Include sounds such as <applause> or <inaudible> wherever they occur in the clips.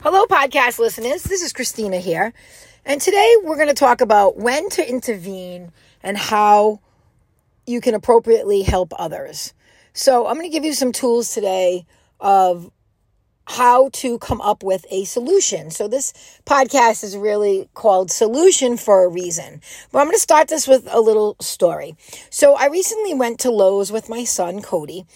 Hello, podcast listeners. This is Christina here. And today we're going to talk about when to intervene and how you can appropriately help others. So, I'm going to give you some tools today of how to come up with a solution. So, this podcast is really called Solution for a reason. But I'm going to start this with a little story. So, I recently went to Lowe's with my son, Cody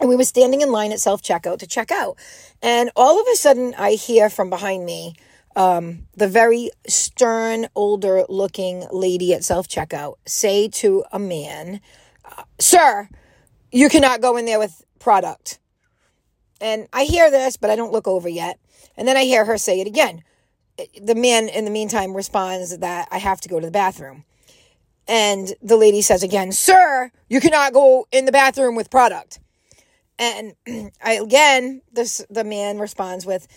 and we were standing in line at self checkout to check out. And all of a sudden, I hear from behind me um, the very stern, older looking lady at self checkout say to a man, Sir, you cannot go in there with product. And I hear this, but I don't look over yet. And then I hear her say it again. The man, in the meantime, responds that I have to go to the bathroom. And the lady says again, Sir, you cannot go in the bathroom with product. And <clears throat> I, again, this the man responds with,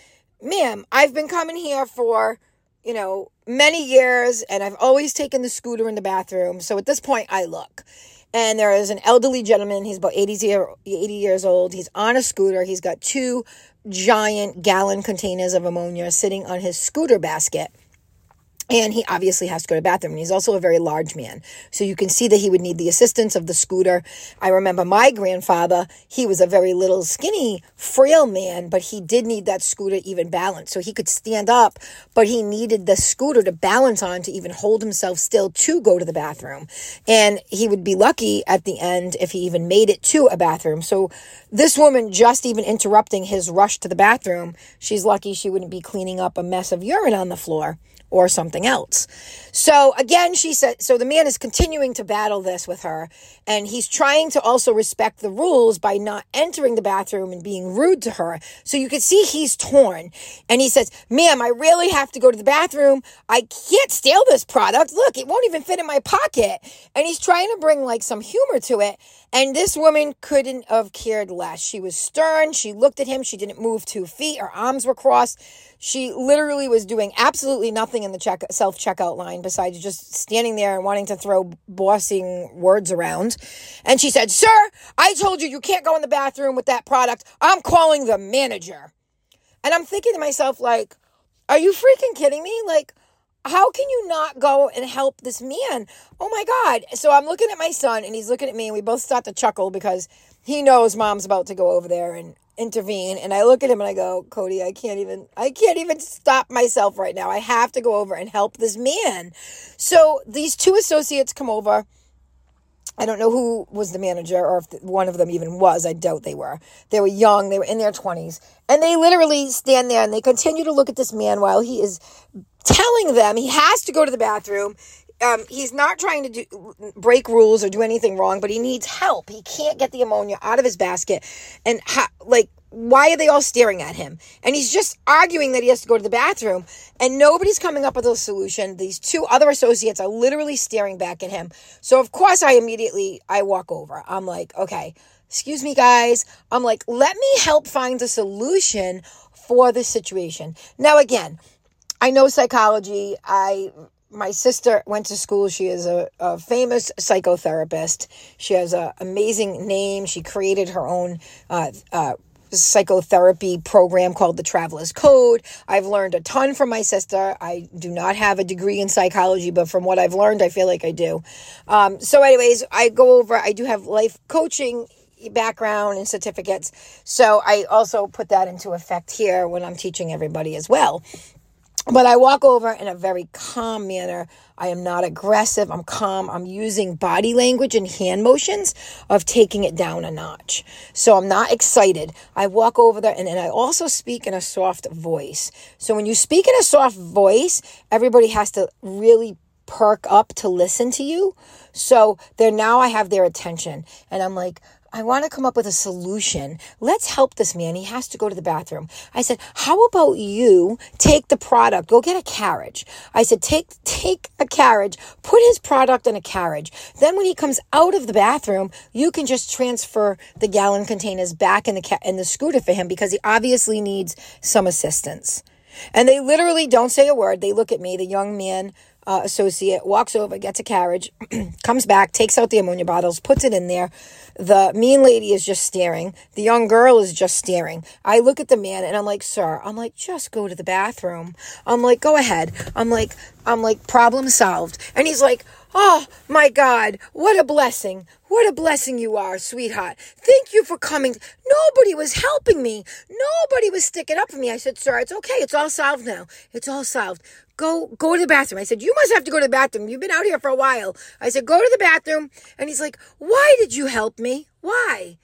"Ma'am, I've been coming here for, you know, many years, and I've always taken the scooter in the bathroom. So at this point, I look." And there is an elderly gentleman. He's about 80, 80 years old. He's on a scooter. He's got two giant gallon containers of ammonia sitting on his scooter basket and he obviously has to go to the bathroom. And he's also a very large man. So you can see that he would need the assistance of the scooter. I remember my grandfather, he was a very little, skinny, frail man, but he did need that scooter even balance. So he could stand up, but he needed the scooter to balance on to even hold himself still to go to the bathroom. And he would be lucky at the end if he even made it to a bathroom. So this woman just even interrupting his rush to the bathroom, she's lucky she wouldn't be cleaning up a mess of urine on the floor or something else. So again, she said, so the man is continuing to battle this with her, and he's trying to also respect the rules by not entering the bathroom and being rude to her. So you can see he's torn. And he says, ma'am, I really have to go to the bathroom. I can't steal this product. Look, it won't even fit in my pocket. And he's trying to bring like some humor to it. And this woman couldn't have cared less. She was stern. She looked at him. She didn't move two feet. Her arms were crossed. She literally was doing absolutely nothing in the check self checkout line besides just standing there and wanting to throw bossing words around. And she said, Sir, I told you you can't go in the bathroom with that product. I'm calling the manager. And I'm thinking to myself, like, are you freaking kidding me? Like, how can you not go and help this man? Oh my God. So I'm looking at my son and he's looking at me and we both start to chuckle because he knows mom's about to go over there and intervene. And I look at him and I go, Cody, I can't even, I can't even stop myself right now. I have to go over and help this man. So these two associates come over. I don't know who was the manager or if one of them even was. I doubt they were. They were young, they were in their 20s. And they literally stand there and they continue to look at this man while he is telling them he has to go to the bathroom. Um, he's not trying to do, break rules or do anything wrong, but he needs help. He can't get the ammonia out of his basket. And like, why are they all staring at him? And he's just arguing that he has to go to the bathroom and nobody's coming up with a solution. These two other associates are literally staring back at him. So of course I immediately, I walk over. I'm like, okay, excuse me guys. I'm like, let me help find a solution for this situation. Now again, I know psychology. I my sister went to school. She is a, a famous psychotherapist. She has an amazing name. She created her own uh, uh, psychotherapy program called the Traveler's Code. I've learned a ton from my sister. I do not have a degree in psychology, but from what I've learned, I feel like I do. Um, so, anyways, I go over, I do have life coaching background and certificates. So, I also put that into effect here when I'm teaching everybody as well. But I walk over in a very calm manner. I am not aggressive. I'm calm. I'm using body language and hand motions of taking it down a notch. So I'm not excited. I walk over there and then I also speak in a soft voice. So when you speak in a soft voice, everybody has to really perk up to listen to you. So there now I have their attention and I'm like, I want to come up with a solution. Let's help this man. He has to go to the bathroom. I said, how about you take the product, go get a carriage. I said, take, take a carriage, put his product in a carriage. Then when he comes out of the bathroom, you can just transfer the gallon containers back in the, ca- in the scooter for him because he obviously needs some assistance. And they literally don't say a word. They look at me. The young man uh, associate walks over, gets a carriage, <clears throat> comes back, takes out the ammonia bottles, puts it in there. The mean lady is just staring. The young girl is just staring. I look at the man and I'm like, sir, I'm like, just go to the bathroom. I'm like, go ahead. I'm like, I'm like, problem solved. And he's like, Oh my God, what a blessing. What a blessing you are, sweetheart. Thank you for coming. Nobody was helping me. Nobody was sticking up for me. I said, sir, it's okay. It's all solved now. It's all solved. Go, go to the bathroom. I said, you must have to go to the bathroom. You've been out here for a while. I said, go to the bathroom. And he's like, why did you help me? Why?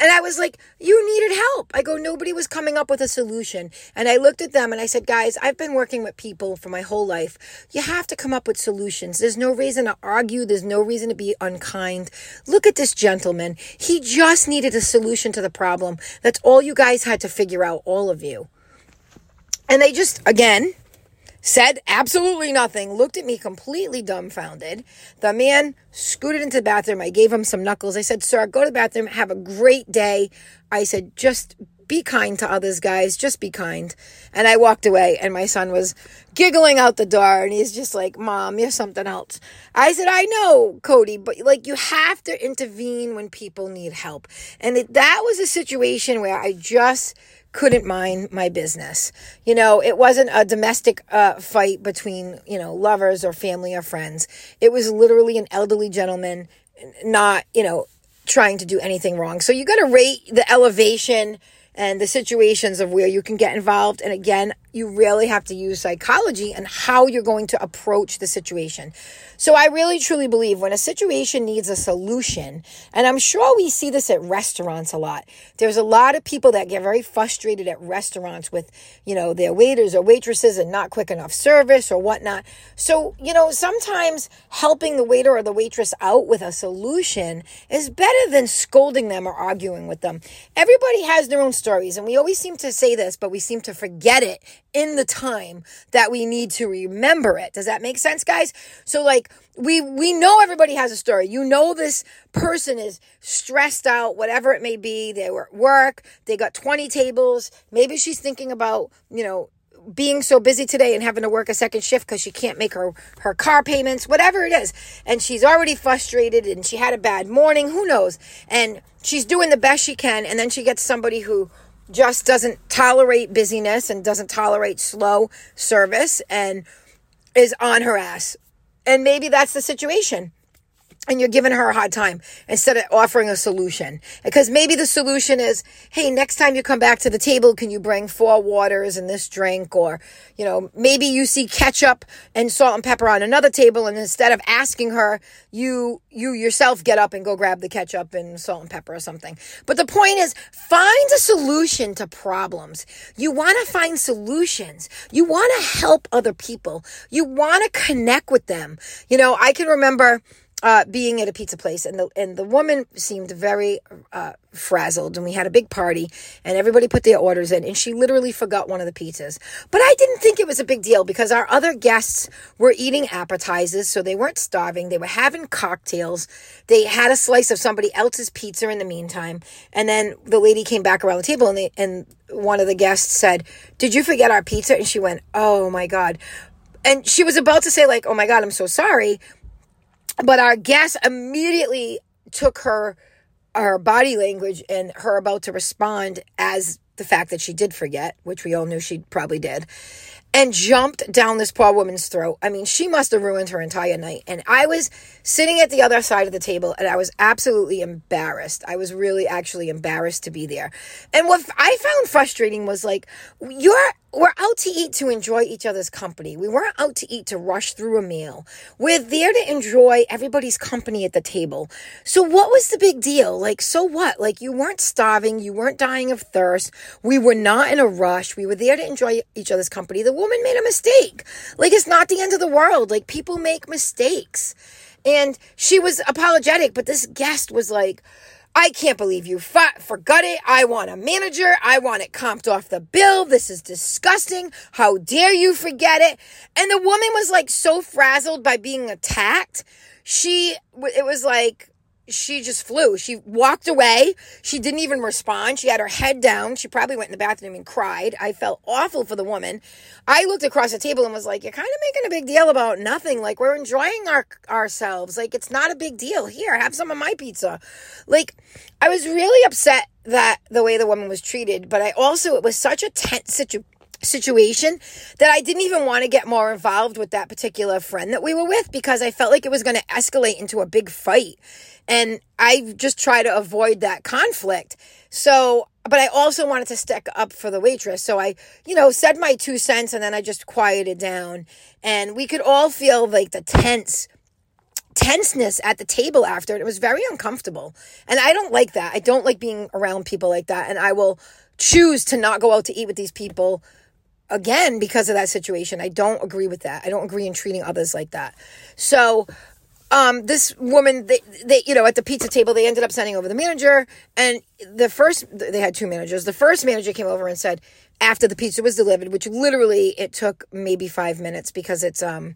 And I was like, You needed help. I go, Nobody was coming up with a solution. And I looked at them and I said, Guys, I've been working with people for my whole life. You have to come up with solutions. There's no reason to argue, there's no reason to be unkind. Look at this gentleman. He just needed a solution to the problem. That's all you guys had to figure out, all of you. And they just, again, said absolutely nothing, looked at me completely dumbfounded. The man scooted into the bathroom. I gave him some knuckles. I said, Sir, go to the bathroom, have a great day. I said, Just be kind to others, guys. Just be kind. And I walked away, and my son was giggling out the door, and he's just like, Mom, you're something else. I said, I know, Cody, but like, you have to intervene when people need help. And that was a situation where I just couldn't mind my business. You know, it wasn't a domestic uh, fight between, you know, lovers or family or friends. It was literally an elderly gentleman not, you know, trying to do anything wrong. So you got to rate the elevation and the situations of where you can get involved. And again, you really have to use psychology and how you're going to approach the situation. So I really truly believe when a situation needs a solution, and I'm sure we see this at restaurants a lot. There's a lot of people that get very frustrated at restaurants with, you know, their waiters or waitresses and not quick enough service or whatnot. So, you know, sometimes helping the waiter or the waitress out with a solution is better than scolding them or arguing with them. Everybody has their own stories, and we always seem to say this, but we seem to forget it in the time that we need to remember it. Does that make sense, guys? So like we we know everybody has a story. You know this person is stressed out, whatever it may be. They were at work, they got 20 tables. Maybe she's thinking about, you know, being so busy today and having to work a second shift because she can't make her, her car payments, whatever it is. And she's already frustrated and she had a bad morning, who knows? And she's doing the best she can. And then she gets somebody who just doesn't tolerate busyness and doesn't tolerate slow service and is on her ass. And maybe that's the situation and you're giving her a hard time instead of offering a solution. Because maybe the solution is, hey, next time you come back to the table, can you bring four waters and this drink? Or, you know, maybe you see ketchup and salt and pepper on another table, and instead of asking her, you you yourself get up and go grab the ketchup and salt and pepper or something. But the point is, find a solution to problems. You want to find solutions. You want to help other people. You want to connect with them. You know, I can remember uh, being at a pizza place, and the and the woman seemed very uh, frazzled. And we had a big party, and everybody put their orders in, and she literally forgot one of the pizzas. But I didn't think it was a big deal because our other guests were eating appetizers, so they weren't starving. They were having cocktails. They had a slice of somebody else's pizza in the meantime, and then the lady came back around the table, and they, and one of the guests said, "Did you forget our pizza?" And she went, "Oh my god." And she was about to say, like, oh my God, I'm so sorry. But our guest immediately took her her body language and her about to respond as the fact that she did forget, which we all knew she probably did, and jumped down this poor woman's throat. I mean, she must have ruined her entire night. And I was sitting at the other side of the table and I was absolutely embarrassed. I was really actually embarrassed to be there. And what I found frustrating was like, you're we're out to eat to enjoy each other's company. We weren't out to eat to rush through a meal. We're there to enjoy everybody's company at the table. So what was the big deal? Like, so what? Like, you weren't starving. You weren't dying of thirst. We were not in a rush. We were there to enjoy each other's company. The woman made a mistake. Like, it's not the end of the world. Like, people make mistakes. And she was apologetic, but this guest was like, I can't believe you forgot it. I want a manager. I want it comped off the bill. This is disgusting. How dare you forget it? And the woman was like so frazzled by being attacked. She, it was like, she just flew. She walked away. She didn't even respond. She had her head down. She probably went in the bathroom and cried. I felt awful for the woman. I looked across the table and was like, "You're kind of making a big deal about nothing. Like we're enjoying our ourselves. Like it's not a big deal. Here, have some of my pizza." Like I was really upset that the way the woman was treated, but I also it was such a tense situation situation that I didn't even want to get more involved with that particular friend that we were with because I felt like it was going to escalate into a big fight. And I just try to avoid that conflict. So, but I also wanted to stick up for the waitress. So I, you know, said my two cents and then I just quieted down. And we could all feel like the tense tenseness at the table after it was very uncomfortable and i don't like that i don't like being around people like that and i will choose to not go out to eat with these people again because of that situation. I don't agree with that. I don't agree in treating others like that. So, um, this woman, they, they, you know, at the pizza table, they ended up sending over the manager, and the first, they had two managers. The first manager came over and said, after the pizza was delivered, which literally it took maybe five minutes because it's, um,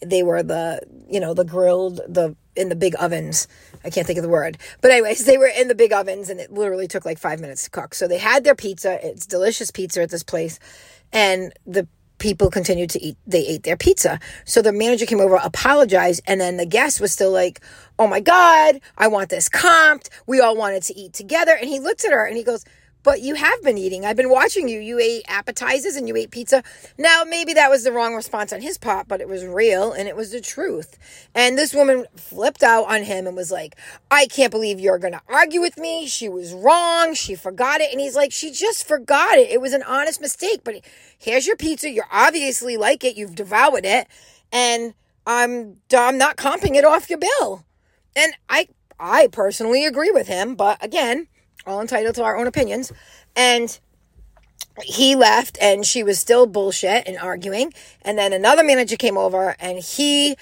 they were the, you know, the grilled, the, in the big ovens. I can't think of the word. But anyways, they were in the big ovens and it literally took like five minutes to cook. So they had their pizza. It's delicious pizza at this place and the people continued to eat they ate their pizza. So the manager came over apologized and then the guest was still like oh my god i want this comped. We all wanted to eat together. And he looked at her and he goes but you have been eating. I've been watching you. You ate appetizers and you ate pizza. Now, maybe that was the wrong response on his part, but it was real and it was the truth. And this woman flipped out on him and was like, I can't believe you're going to argue with me. She was wrong. She forgot it. And he's like, she just forgot it. It was an honest mistake, but here's your pizza. You obviously like it. You've devoured it. And I'm, I'm not comping it off your bill. And I, I personally agree with him, but again, all entitled to our own opinions. And he left and she was still bullshit and arguing. And then another manager came over and he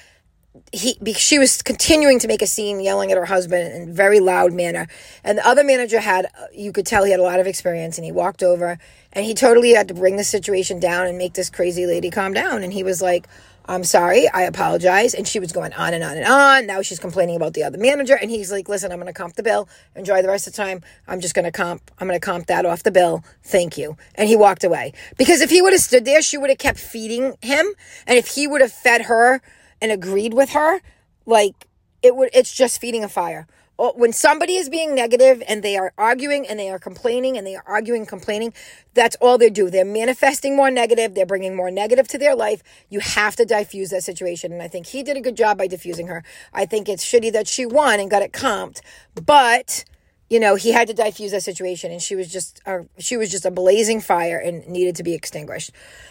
he she was continuing to make a scene yelling at her husband in very loud manner and the other manager had uh, you could tell he had a lot of experience and he walked over and he totally had to bring the situation down and make this crazy lady calm down and he was like I'm sorry, I apologize. And she was going on and on and on. Now she's complaining about the other manager. And he's like, listen, I'm going to comp the bill. Enjoy the rest of the time. I'm just going to comp, I'm going to comp that off the bill. Thank you. And he walked away. Because if he would have stood there, she would have kept feeding him. And if he would have fed her and agreed with her, like it would, it's just feeding a fire when somebody is being negative and they are arguing and they are complaining and they are arguing complaining that's all they do. They're manifesting more negative. They're bringing more negative to their life. You have to diffuse that situation. And i think he did a good job by diffusing her. I think it's shitty that she won and got it comped. But you know he had to diffuse that situation and she was just uh, she was just a blazing fire and needed to be extinguished.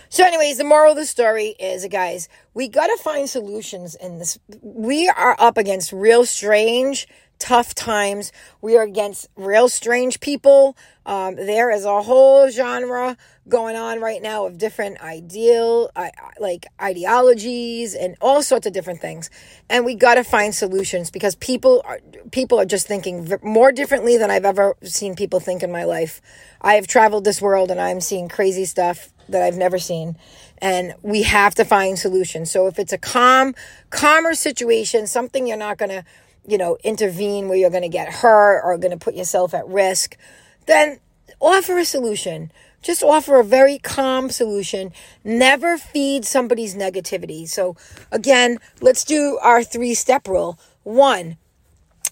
So anyways the moral of the story is guys we got to find solutions in this. We are up against real strange tough times. We are against real strange people. Um, there is a whole genre going on right now of different ideal, like ideologies and all sorts of different things. And we got to find solutions because people are, people are just thinking more differently than I've ever seen people think in my life. I have traveled this world and I'm seeing crazy stuff that I've never seen. And we have to find solutions. So if it's a calm, calmer situation, something you're not going to you know, intervene where you're going to get hurt or going to put yourself at risk, then offer a solution. Just offer a very calm solution. Never feed somebody's negativity. So, again, let's do our three step rule. One,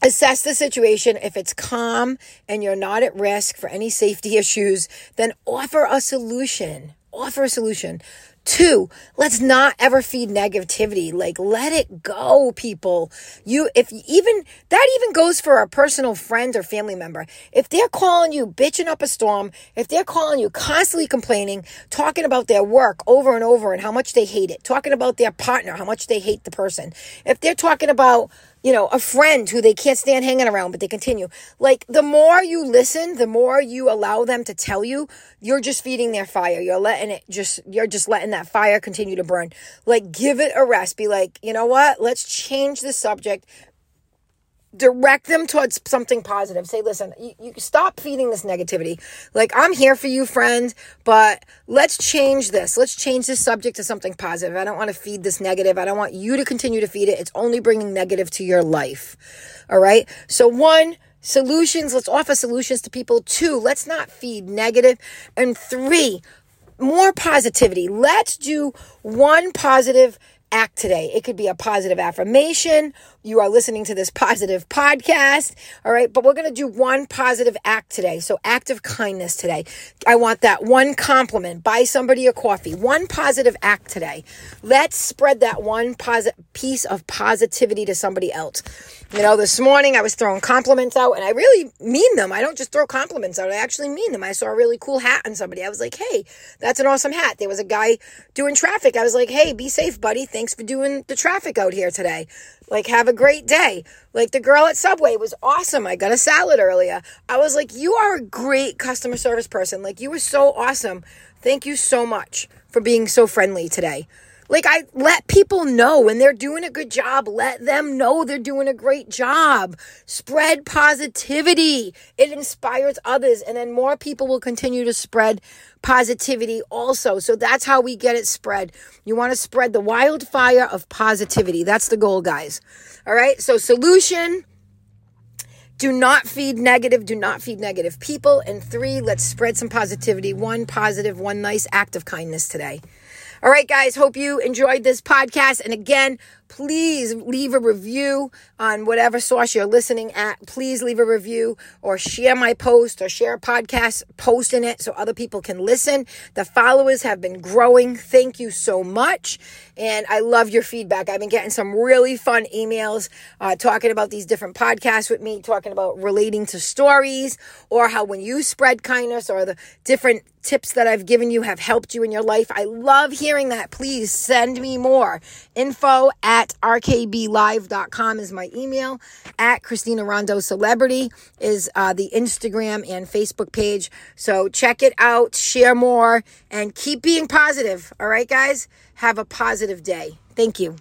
assess the situation. If it's calm and you're not at risk for any safety <laughs> issues, then offer a solution. Offer a solution. Two, let's not ever feed negativity. Like, let it go, people. You, if even, that even goes for a personal friend or family member. If they're calling you bitching up a storm, if they're calling you constantly complaining, talking about their work over and over and how much they hate it, talking about their partner, how much they hate the person, if they're talking about, you know, a friend who they can't stand hanging around, but they continue. Like, the more you listen, the more you allow them to tell you, you're just feeding their fire. You're letting it just, you're just letting that fire continue to burn. Like, give it a rest. Be like, you know what? Let's change the subject. Direct them towards something positive. Say, listen, you, you, stop feeding this negativity. Like, I'm here for you, friend, but let's change this. Let's change this subject to something positive. I don't want to feed this negative. I don't want you to continue to feed it. It's only bringing negative to your life. All right. So, one, solutions. Let's offer solutions to people. Two, let's not feed negative. And three, more positivity. Let's do one positive act today. It could be a positive affirmation. You are listening to this positive podcast. All right. But we're going to do one positive act today. So act of kindness today. I want that one compliment. Buy somebody a coffee. One positive act today. Let's spread that one positive piece of positivity to somebody else. You know, this morning I was throwing compliments out and I really mean them. I don't just throw compliments out. I actually mean them. I saw a really cool hat on somebody. I was like, Hey, that's an awesome hat. There was a guy doing traffic. I was like, Hey, be safe, buddy. Thanks for doing the traffic out here today. Like, have a great day. Like, the girl at Subway was awesome. I got a salad earlier. I was like, You are a great customer service person. Like, you were so awesome. Thank you so much for being so friendly today. Like, I let people know when they're doing a good job, let them know they're doing a great job. Spread positivity. It inspires others, and then more people will continue to spread positivity also. So that's how we get it spread. You want to spread the wildfire of positivity. That's the goal, guys. All right. So, solution do not feed negative, do not feed negative people. And three, let's spread some positivity. One positive, one nice act of kindness today. All right, guys, hope you enjoyed this podcast. And again, please leave a review on whatever source you're listening at. Please leave a review or share my post or share a podcast post in it so other people can listen. The followers have been growing. Thank you so much. And I love your feedback. I've been getting some really fun emails uh, talking about these different podcasts with me, talking about relating to stories or how when you spread kindness or the different tips that I've given you have helped you in your life. I love hearing that. Please send me more info at at rkblive.com is my email. At Christina Rondo Celebrity is uh, the Instagram and Facebook page. So check it out, share more, and keep being positive. All right, guys? Have a positive day. Thank you.